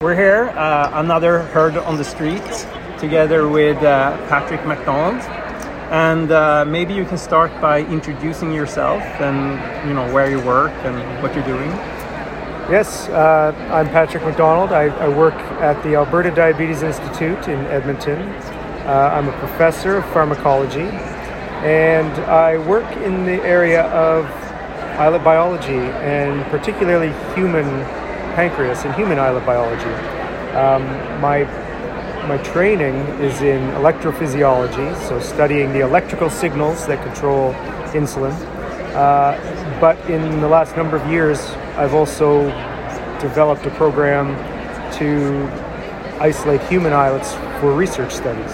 We're here, uh, another heard on the street, together with uh, Patrick MacDonald. And uh, maybe you can start by introducing yourself and you know where you work and what you're doing. Yes, uh, I'm Patrick MacDonald. I, I, work at the Alberta Diabetes Institute in Edmonton. Uh, I'm a professor of pharmacology, and I work in the area of islet biology and particularly human pancreas and human islet biology. Um, my my training is in electrophysiology, so studying the electrical signals that control insulin. Uh, but in the last number of years, I've also developed a program to isolate human islets for research studies,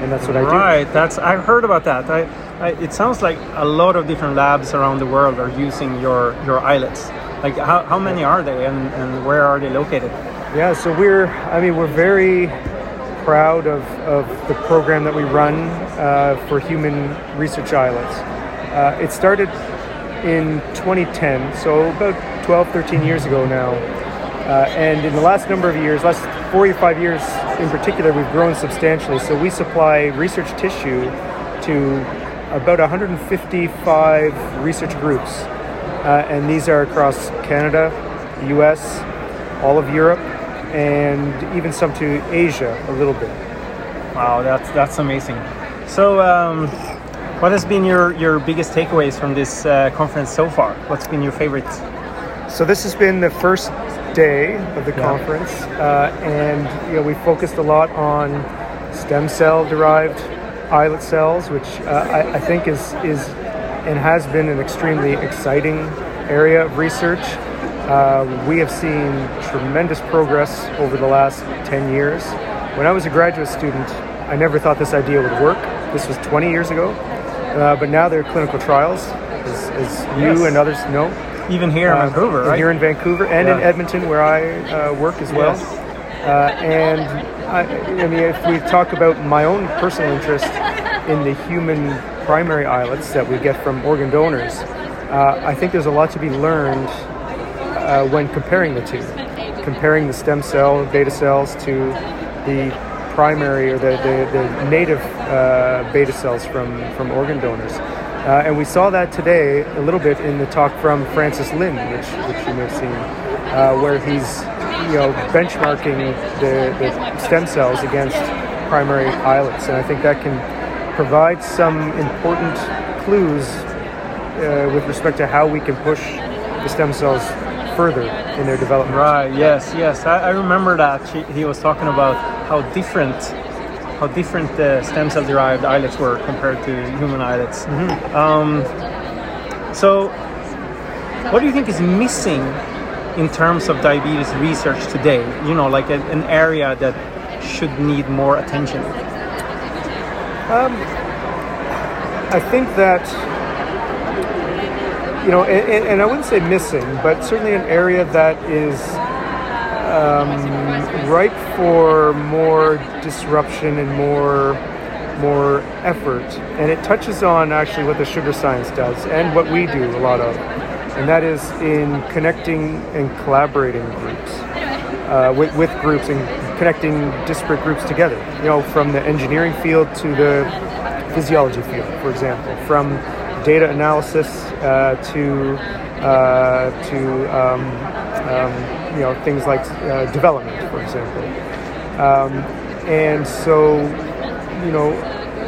and that's what I do. Right, that's I've heard about that. I, I, it sounds like a lot of different labs around the world are using your your islets. Like how, how many are they and, and where are they located? Yeah, so we're, I mean, we're very proud of, of the program that we run uh, for human research islets. Uh, it started in 2010, so about 12, 13 years ago now. Uh, and in the last number of years, last four or five years in particular, we've grown substantially. So we supply research tissue to about 155 research groups uh, and these are across Canada, US, all of Europe, and even some to Asia a little bit. Wow, that's that's amazing. So, um, what has been your your biggest takeaways from this uh, conference so far? What's been your favorite? So this has been the first day of the yeah. conference, uh, and you know we focused a lot on stem cell derived islet cells, which uh, I, I think is is and has been an extremely exciting area of research. Uh, we have seen tremendous progress over the last 10 years. When I was a graduate student, I never thought this idea would work. This was 20 years ago. Uh, but now there are clinical trials, as, as you yes. and others know. Even here in uh, Vancouver, right? Here in Vancouver and yeah. in Edmonton, where I uh, work as well. Yes. Uh, and I, I mean, if we talk about my own personal interest in the human primary islets that we get from organ donors, uh, I think there's a lot to be learned uh, when comparing the two, comparing the stem cell beta cells to the primary or the, the, the native uh, beta cells from, from organ donors. Uh, and we saw that today a little bit in the talk from Francis Lynn, which, which you may have seen, uh, where he's you know benchmarking the, the stem cells against primary islets. And I think that can provides some important clues uh, with respect to how we can push the stem cells further in their development. Right. Yes. Yes. I, I remember that she, he was talking about how different how different the stem cell derived islets were compared to human islets. Mm-hmm. Um, so, what do you think is missing in terms of diabetes research today? You know, like a, an area that should need more attention. Um, I think that you know, and, and, I wouldn't say missing, but certainly an area that is um, ripe for more disruption and more more effort. And it touches on actually what the sugar science does and what we do a lot of, and that is in connecting and collaborating groups uh, with, with groups and connecting disparate groups together. You know, from the engineering field to the physiology field, for example, from data analysis uh, to uh, to um, um, you know things like uh, development, for example. Um, and so, you know,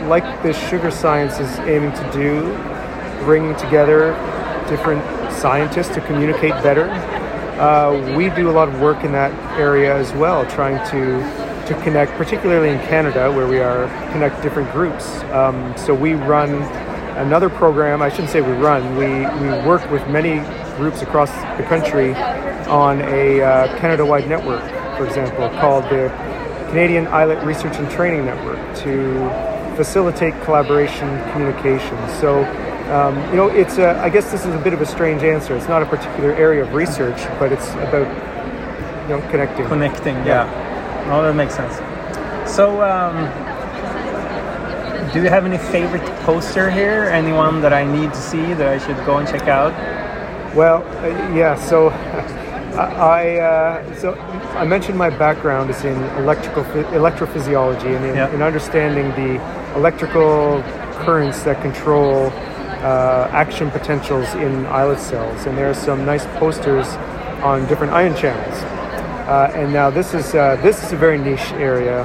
like the sugar science is aiming to do, bringing together different scientists to communicate better uh, we do a lot of work in that area as well, trying to to connect, particularly in Canada, where we are connect different groups. Um, so we run another program. I shouldn't say we run. We we work with many groups across the country on a uh, Canada-wide network, for example, called the Canadian Islet Research and Training Network, to facilitate collaboration, communication. So um, you know, it's a, I guess this is a bit of a strange answer. It's not a particular area of research, but it's about you know connecting. Connecting, yeah. yeah. Oh, that makes sense. So, um, do you have any favorite poster here? Anyone that I need to see that I should go and check out? Well, uh, yeah. So I uh, so I mentioned my background is in electrical electrophysiology and in, Yeah. in understanding the electrical currents that control uh, action potentials in islet cells. And there are some nice posters on different ion channels. Uh, and now this is uh, this is a very niche area,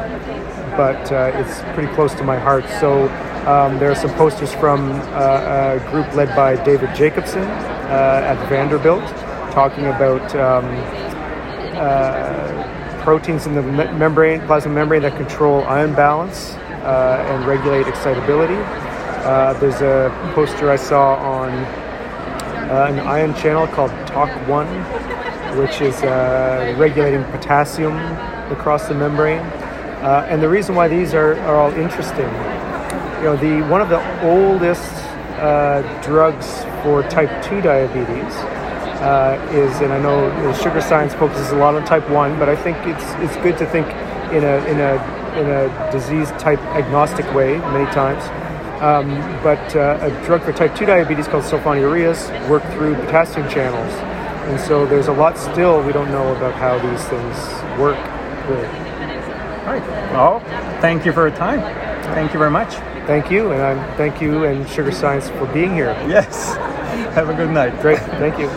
but uh, it's pretty close to my heart. So um, there are some posters from uh, a group led by David Jacobson uh, at Vanderbilt, talking about um, uh, proteins in the me- membrane, plasma membrane that control ion balance and regulate excitability. There's a poster I saw on an ion channel called TALK-1, which is uh, regulating potassium across the membrane. Uh, and the reason why these are, are all interesting, you know, the one of the oldest uh, drugs for type 2 diabetes uh, is, and I know the sugar science focuses a lot on type 1, but I think it's, it's good to think in a, in a, in a disease type agnostic way many times. Um, but uh, a drug for type 2 diabetes called sulfonylureas work through potassium channels. And so there's a lot still we don't know about how these things work. Really. Right. Well, thank you for your time. Thank you very much. Thank you, and I'm thank you and Sugar Science for being here. Yes. Have a good night. Great, thank you.